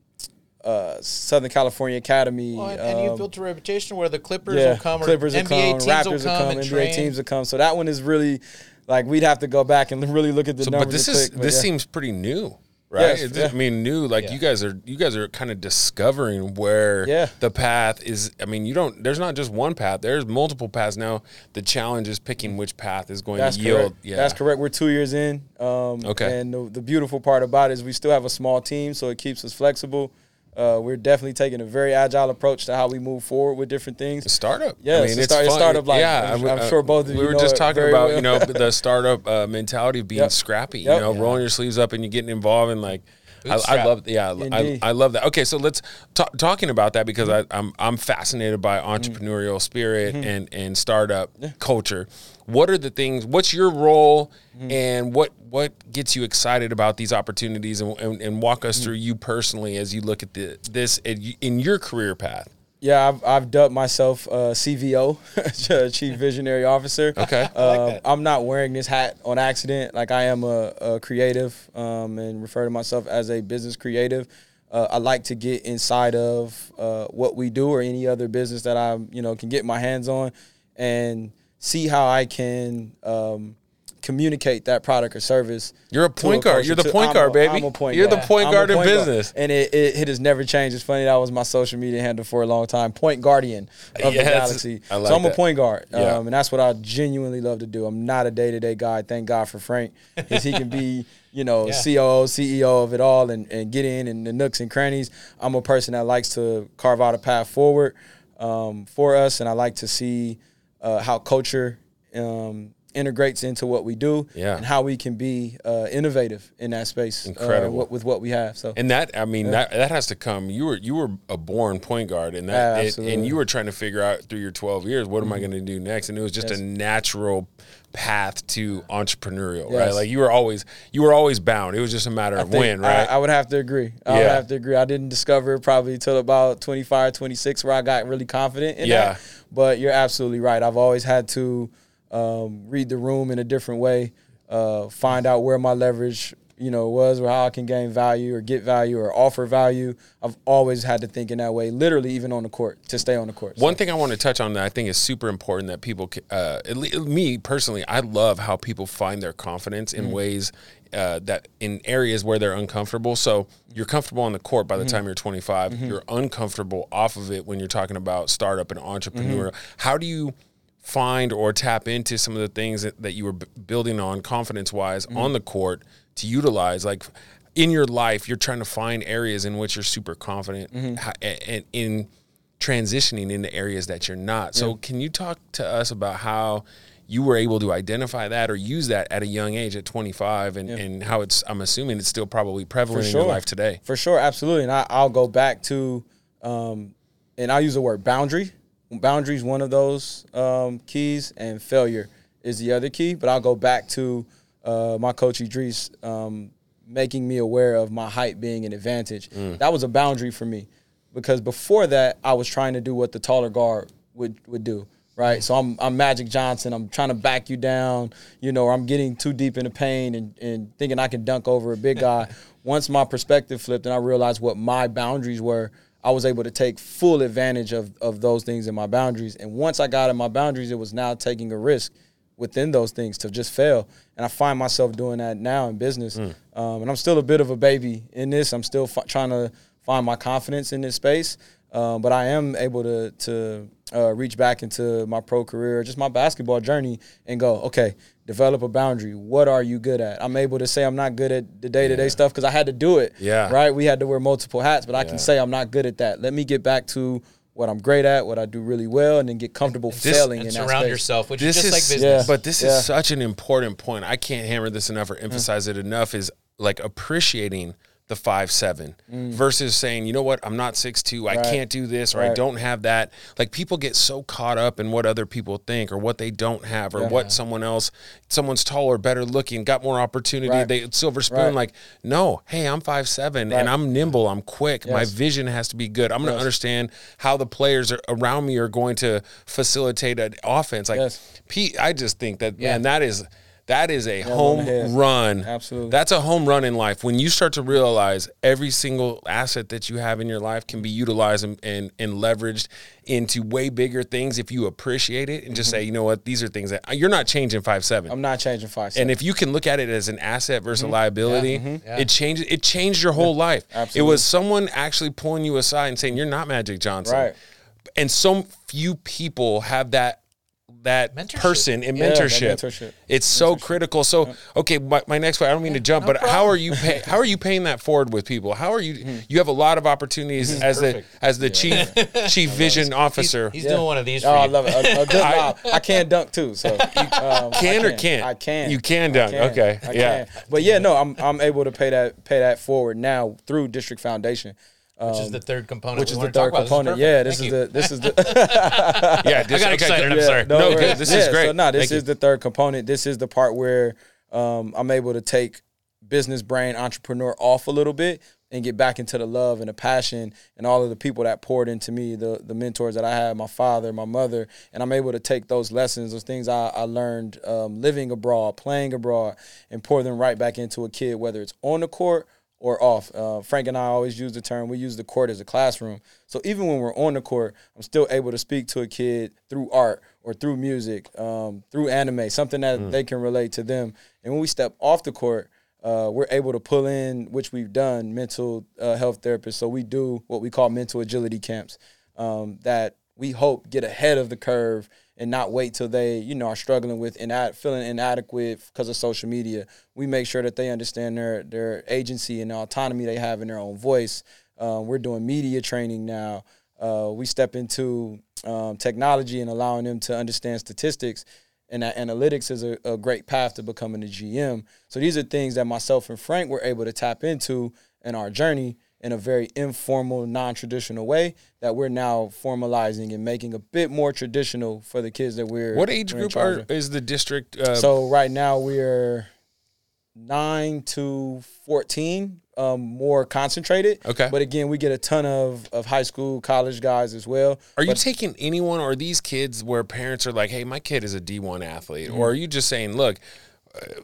uh, Southern California Academy. Well, and, and you've um, built a reputation where the Clippers yeah, will come, or Clippers will NBA come, teams Raptors will will come, come, and NBA train. teams will come. So that one is really like we'd have to go back and really look at the So, numbers. but this and is click, this yeah. seems pretty new, right? Yes, yeah. I mean, new. Like Yeah. you guys are you guys are kind of discovering where Yeah. the path is. I mean, you don't. There's not just one path. There's multiple paths now. The challenge is picking which path is going That's to yield. correct. Yeah, That's correct. We're two years in. Um, Okay. And the, the beautiful part about it is we still have a small team, so it keeps us flexible. Uh, we're definitely taking a very agile approach to how we move forward with different things. A startup. Yeah, it's a start- it's startup life. I'm- I- I'm uh, sure both of we you We were just talking about well. you know the startup uh, mentality of being Yep. scrappy. Yep. You know, Yeah. rolling your sleeves up and you getting involved and like. I, I love, yeah, I, I love that. Okay, so let's talk, talking about that because I, I'm I'm fascinated by Mm-hmm. entrepreneurial spirit and and startup culture. What are the things? What's your role, Mm-hmm. and what what gets you excited about these opportunities? And, and, and walk us through you personally as you look at the, this in your career path. Yeah, I've, I've dubbed myself uh, CVO, Chief Visionary Officer. Okay. Um, that. I'm not wearing this hat on accident. Like I am a, a creative um, and refer to myself as a business creative. Uh, I like to get inside of uh, what we do or any other business that I you know can get my hands on and see how I can um, communicate that product or service. You're a point guard. You're the To- point I'm guard, a- baby. I'm a point You're the point I'm guard in guard. business. and it, it, it has never changed. It's funny that was my social media handle for a long time. Point guardian of Yes, the galaxy. I like so I'm that. a point guard, Yeah. um, and that's what I genuinely love to do. I'm not a day to day guy. Thank God for Frank, because he can be, you know, Yeah. COO, CEO of it all, and, and get in and the nooks and crannies. I'm a person that likes to carve out a path forward um, for us, and I like to see uh, how culture um, integrates into what we do Yeah. and how we can be uh, innovative in that space uh, Incredible. what- with what we have. So And that I mean that that has to come. You were you were a born point guard, and that Yeah, it- and. Mm-hmm. you were trying to figure out through your twelve years what am I going to do next, and it was just a natural path to entrepreneurial, right? Like you were always you were always bound. It was just a matter of when, right? I, would have to agree. I would have to agree. I didn't discover it probably till about 25, 26 where I got really confident in Yeah. that. But you're absolutely right. I've always had to um, read the room in a different way, uh, find out where my leverage, you know, was or how I can gain value or get value or offer value. I've always had to think in that way, literally even on the court, to stay on the court. So- One thing I want to touch on that I think is super important that people, uh, me personally, I love how people find their confidence Mm-hmm. in ways uh, that in areas where they're uncomfortable. So you're comfortable on the court by the Mm-hmm. time you're 25. You're uncomfortable off of it when you're talking about startup and entrepreneur. Mm-hmm. How do you find or tap into some of the things that, that you were b- building on confidence wise Mm-hmm. on the court to utilize like in your life you're trying to find areas in which you're super confident Mm-hmm. ha- and in transitioning into areas that you're not so can you talk to us about how you were able to identify that or use that at a young age at 25 and, and how it's i'm assuming it's still probably prevalent in your life today For sure, absolutely. And I, I'll go back to, um, and I'll use the word boundary. Boundary is one of those um, keys, and failure is the other key. But I'll go back to uh, my coach Idris um, making me aware of my height being an advantage. That was a boundary for me because before that, I was trying to do what the taller guard would would do. Right, so I'm I'm Magic Johnson. I'm trying to back you down, you know, or I'm getting too deep in the pain and, and thinking I can dunk over a big guy. Once my perspective flipped and I realized what my boundaries were, I was able to take full advantage of of those things in my boundaries. And once I got in my boundaries, it was now taking a risk within those things to just fail. And I find myself doing that now in business. Um, and I'm still a bit of a baby in this. I'm still f- trying to find my confidence in this space. Um, but I am able to to uh, reach back into my pro career, just my basketball journey, and go, okay, develop a boundary. What are you good at? I'm able to say I'm not good at the day to day stuff because I had to do it. Yeah. Right. We had to wear multiple hats, but I Yeah. can say I'm not good at that. Let me get back to what I'm great at, what I do really well, and then get comfortable failing and in surround space. yourself, which this is just like is business. but this Yeah. is such an important point i can't hammer this enough or emphasize it enough is like appreciating the five seven versus saying you know what? I'm not six two. I Mm. Can't do this or i don't have that. Like people get so caught up in what other people think or what they don't have or what someone else someone's taller better looking got more opportunity Right. they silver spoon Right. like no. Hey i'm five seven Right. and i'm nimble. I'm quick. My vision has to be good. I'm going to understand how the players are, around me are going to facilitate an offense. Like Yes. Pete, I just think that Yeah. man, that is that is a the home run. Absolutely. That's a home run in life. When you start to realize every single asset that you have in your life can be utilized and, and, and leveraged into way bigger things if you appreciate it and just say, you know what, these are things that you're not changing five seven. Mm-hmm. I'm not changing five seven. and if you can look at it as an asset versus a liability, Yeah. it changed it changed your whole life. It was someone actually pulling you aside and saying, You're not Magic Johnson. Right. And so few people have that that Mentorship. person in Yeah, that mentorship. mentorship. It's so critical. So, okay, my, my next question. I don't mean to jump, but how are you pay, how are you paying that forward with people? How are you? Mm-hmm. You have a lot of opportunities as the as the chief chief vision officer. He's doing one of these for Oh, I love it. A, a good lob. I can dunk too. So um, Can I or can't? I can. You can dunk. Okay. I Yeah. can. But yeah, no, I'm I'm able to pay that pay that forward now through District Foundation. Which is the third component. Which is the third component. This yeah, this Thank is you. the this is the Yeah. This, got okay, excited. I'm good. sorry. No, worries. good. This is great. So no, this Thank is you. the third component. This is the part where um, I'm able to take business brain entrepreneur off a little bit and get back into the love and the passion and all of the people that poured into me, the the mentors that I had, my father, my mother, and I'm able to take those lessons, those things I, I learned um, living abroad, playing abroad, and pour them right back into a kid, whether it's on the court or off. Uh, Frank and I always use the term, we use the court as a classroom. So even when we're on the court, I'm still able to speak to a kid through art or through music, um, through anime, something that they can relate to them. And when we step off the court, uh, we're able to pull in, which we've done, mental uh, health therapists. So we do what we call mental agility camps um, that we hope get ahead of the curve and not wait till they, you know, are struggling with inad- feeling inadequate because of social media. We make sure that they understand their their agency and the autonomy they have in their own voice. Um, we're doing media training now. Uh, we step into um, technology and allowing them to understand statistics and that analytics is a, a great path to becoming a GM. So these are things that myself and Frank were able to tap into in our journey in a very informal, non-traditional way that we're now formalizing and making a bit more traditional for the kids that we're. What age we're group are, of. is the district? Uh, So right now we're nine to fourteen, um, more concentrated. Okay. But again, we get a ton of of high school, college guys as well. Are you But taking anyone or these kids where parents are like, hey, my kid is a D1 athlete? Mm-hmm. Or are you just saying, look,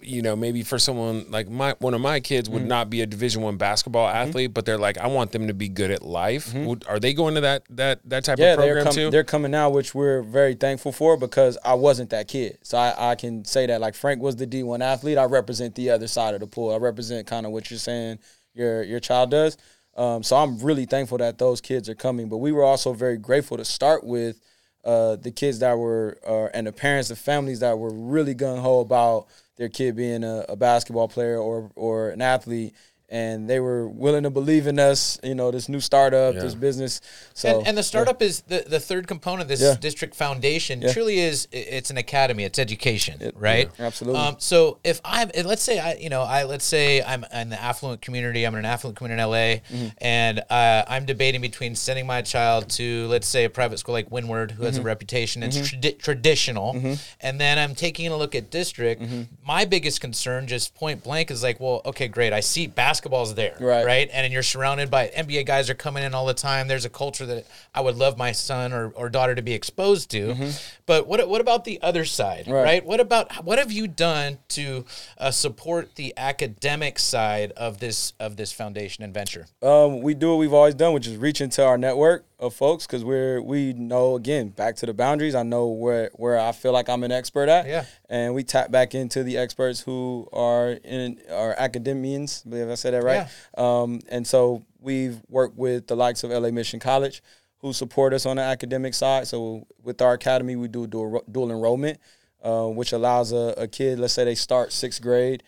you know, maybe for someone like my one of my kids Mm-hmm. would not be a Division One basketball athlete, but they're like, I want them to be good at life. Would, are they going to that that that type Mm-hmm. yeah, of they're program com- too? they're coming now, which we're very thankful for because I wasn't that kid. So I, I can say that like Frank was the D one athlete. I represent the other side of the pool. I represent kind of what you're saying your your child does. Um, so I'm really thankful that those kids are coming. But we were also very grateful to start with uh, the kids that were uh, and the parents, the families that were really gung ho about their kid being a, a basketball player or or an athlete. And they were willing to believe in us, you know, this new startup, Yeah. this business. So and, and the startup is the, the third component of this Yeah. district foundation truly is it's an academy it's education right yeah, absolutely. um, so if i'm let's say i you know i let's say i'm in the affluent community i'm in an affluent community in la Mm-hmm. and uh, i'm debating between sending my child to let's say a private school like windward who Mm-hmm. has a reputation it's tradi- traditional and then i'm taking a look at district Mm-hmm. my biggest concern just point blank is like well okay great i see basketball's there Right. right and you're surrounded by NBA guys are coming in all the time. There's a culture that I would love my son or, or daughter to be exposed to. But what what about the other side, Mm-hmm. Right. right. What about what have you done to uh, support the academic side of this of this foundation and venture? Um, we do what we've always done, which is reach into our network of folks because we're we know again back to the boundaries. I know where where I feel like I'm an expert at, Yeah. and we tap back into the experts who are in are academians. I believe I said that right. Um, and so we've worked with the likes of LA Mission College, who support us on the academic side. So with our academy, we do dual, dual enrollment, uh, which allows a, a kid, let's say they start sixth grade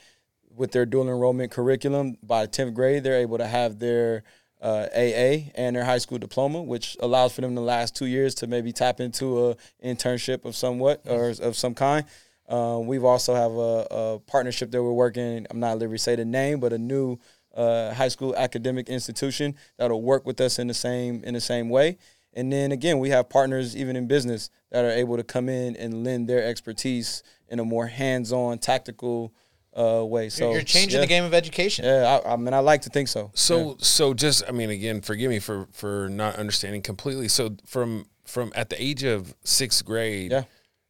with their dual enrollment curriculum by 10th grade they're able to have their uh, AA and their high school diploma, which allows for them the last two years to maybe tap into a internship of somewhat or of some kind. Um, we've also have a, a partnership that we're working. I'm not liberty to say the name, but a new uh, high school academic institution that'll work with us in the same in the same way. And then again, we have partners even in business that are able to come in and lend their expertise in a more hands-on, tactical uh, way. So You're changing yeah. the game of education. Yeah, I, I mean, I like to think so. So so just I mean again, forgive me for for not understanding completely. So from from at the age of sixth grade, Yeah.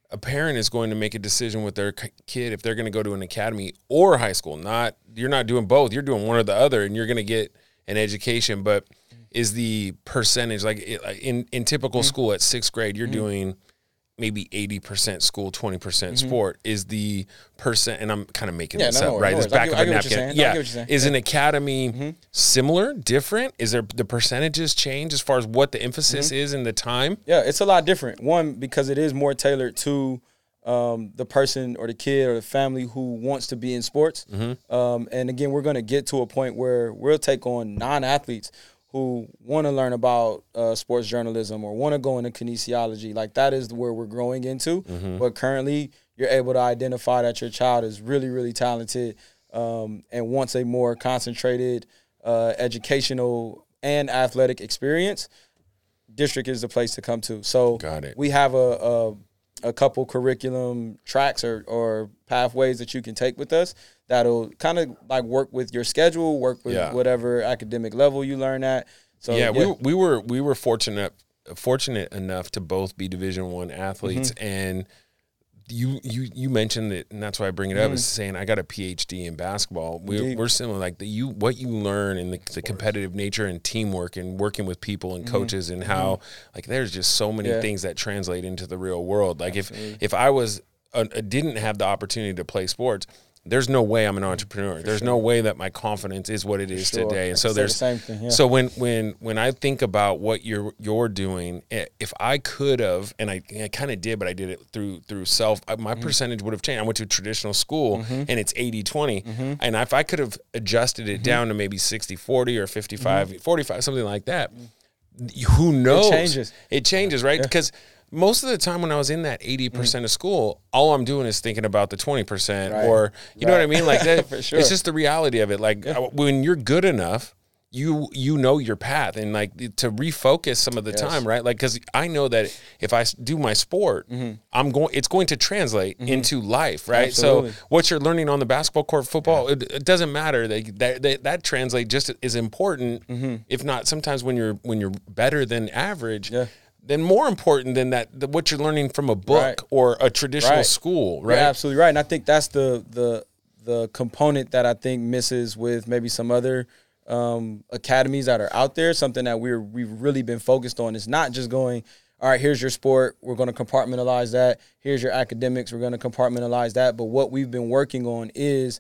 a parent is going to make a decision with their kid if they're going to go to an academy or high school. Not you're not doing both. You're doing one or the other, and you're going to get an education. But is the percentage like in in typical Mm-hmm. school at sixth grade, you're doing maybe 80% school 20% sport is the percent and i'm kind of making Mm-hmm. Yeah, this no, up no right worries. this back of a get what you're napkin. No, yeah get what you're saying. is Yeah. an academy similar different is there the percentages change as far as what the emphasis Mm-hmm. is in the time Yeah, it's a lot different. One because it is more tailored to um, the person or the kid or the family who wants to be in sports. Um, and again, we're going to get to a point where we'll take on non-athletes who want to learn about uh, sports journalism or want to go into kinesiology. Like that is where we're growing into. But currently, you're able to identify that your child is really, really talented um, and wants a more concentrated uh, educational and athletic experience district is the place to come to. So Got it. we have a, a a couple curriculum tracks or, or pathways that you can take with us that'll kind of like work with your schedule, work with Yeah. whatever academic level you learn at. So yeah, we we were we were fortunate fortunate enough to both be division 1 athletes Mm-hmm. and you you you mentioned it and that's why I bring it up is saying I got a PhD in basketball. We Mm-hmm. Indeed. we're similar like the you what you learn in the, the competitive nature and teamwork and working with people and coaches and how like there's just so many Mm-hmm. Yeah. things that translate into the real world. Like if if I was uh, didn't have the opportunity to play sports there's no way I'm an mm, entrepreneur. There's no way that my confidence is what it is sure. today. And so say the there's same thing, yeah. so when when when I think about what you're you're doing, eh, if I could have, and I, I kind of did, but I did it through through self, my mm. percentage would have changed. I went to a traditional school, mm-hmm. and it's 80-20. Mm-hmm. and if I could have adjusted it mm-hmm. down to maybe 60-40 or 55 45 something like that. Mm. Who knows? changes. It changes, right? Because most of the time when I was in that 80% mm. percent of school, all I'm doing is thinking about the 20% Right. or you know what I mean? Like that, For sure. it's just the reality of it. Like uh, when you're good enough, you you know your path and like to refocus some of the time, right? Like cuz I know that if i do my sport, mm-hmm. I'm going it's going to translate mm-hmm. into life, right? Absolutely. So what you're learning on the basketball court, football, it, it doesn't matter. They, that that that translate just is important, mm-hmm. if not sometimes when you're when you're better than average. Yeah. Then more important than that, the, what you're learning from a book Right. or a traditional Right. school, You're right? absolutely right. And I think that's the the the component that I think misses with maybe some other um, academies that are out there. Something that we're we've really been focused on is not just going. All right, here's your sport. We're going to compartmentalize that. Here's your academics. We're going to compartmentalize that. But what we've been working on is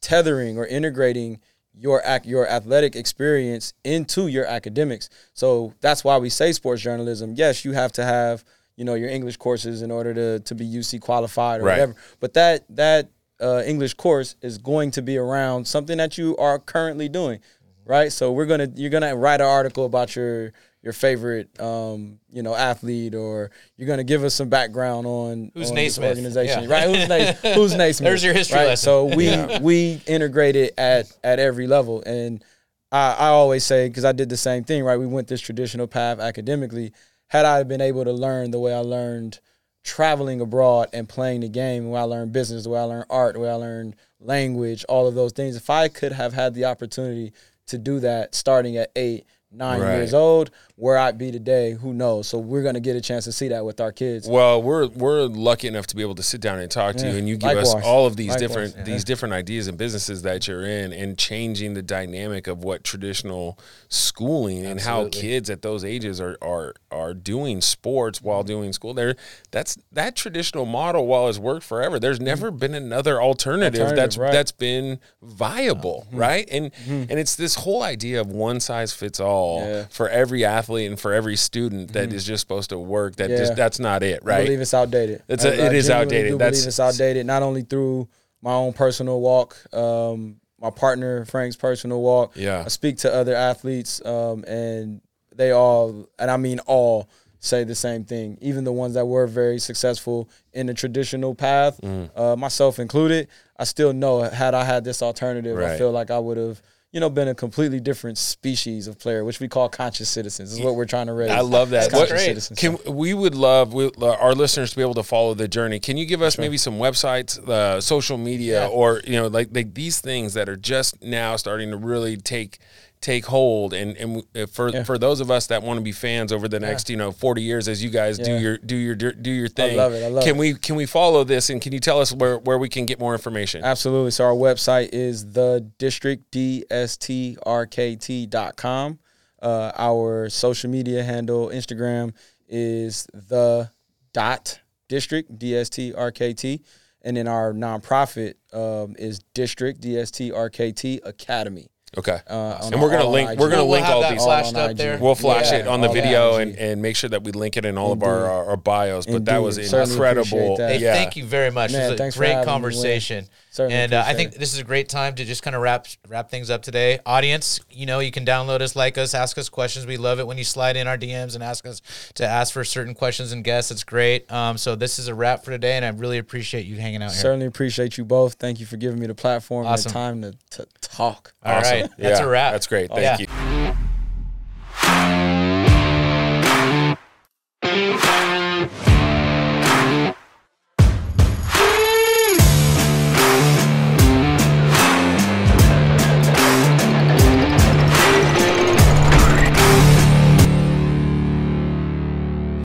tethering or integrating your ac- your athletic experience into your academics. So that's why we say sports journalism. Yes, you have to have you know your English courses in order to to be UC qualified or Right. whatever. But that that uh, English course is going to be around something that you are currently doing, right? So we're gonna you're gonna write an article about your your favorite um, you know athlete, or you're gonna give us some background on Who's on Naismith? organization, Yeah. right? Who's Naismith? Who's Naismith? There's your history right? lesson. So we we integrate it at at every level, and I, I always say because I did the same thing, right? We went this traditional path academically. Had I been able to learn the way I learned traveling abroad and playing the game, way I learned business, the way I learned art, the way I learned language, all of those things, if I could have had the opportunity to do that starting at eight, nine Right. years old, where I'd be today, who knows? So we're gonna get a chance to see that with our kids. Well, we're we're lucky enough to be able to sit down and talk to Yeah. you, and you give us all of these Likewise. different these different ideas and businesses that you're in, and changing the dynamic of what traditional schooling and how kids at those ages are are are doing sports while mm-hmm. doing school. There, that's that traditional model. While it's worked forever, there's mm-hmm. never been another alternative, Alternative, that's right. that's been viable, mm-hmm. right? And and it's this whole idea of one size fits all Yeah. for every athlete and for every student that is just supposed to work. That Yeah. just that's not it, right? I right? believe it's outdated. It's I- a- it I is outdated. That's- believe it's outdated. Not only through my own personal walk, um, my partner Frank's personal walk. Yeah. I speak to other athletes, um, and they all, and I mean all, say the same thing. Even the ones that were very successful in the traditional path, Mm. uh, myself included, I still know had I had this alternative, I feel like I would have. You know, been a completely different species of player, which we call conscious citizens. Is what we're trying to raise. I love that. Conscious What- citizens. Can we would love we, our listeners to be able to follow the journey? Can you give us maybe some websites, uh, social media, Yeah. or you know, like, like these things that are just now starting to really take take hold? And and uh, for Yeah. for those of us that want to be fans over the next you know forty years as you guys do your do your do your thing, I love it, I love can it. we can we follow this? And can you tell us where where we can get more information? Absolutely. So our website is the district dstrkt.com. Uh, our social media handle, Instagram, is the dot district DSTRKT. And then our nonprofit um, is District DSTRKT Academy. Okay, Uh, and we're gonna link we're gonna We'll link all these. flashed All up there. We'll flash Yeah, it on the video and, and make sure that we link it in all of our, our, our bios. But that was Certainly incredible. that. Hey, yeah. thank you very much. Man, it was a great conversation. Certainly and uh, I think this is a great time to just kind of wrap wrap things up today. Audience, you know, you can download us, like us, ask us questions. We love it when you slide in our DMs and ask us to ask for certain questions and guests. It's great. Um, so this is a wrap for today, and I really appreciate you hanging out here. Certainly appreciate you both. Thank you for giving me the platform awesome. and the time to, to talk. All awesome. right, that's a wrap. That's great. Thank yeah. you.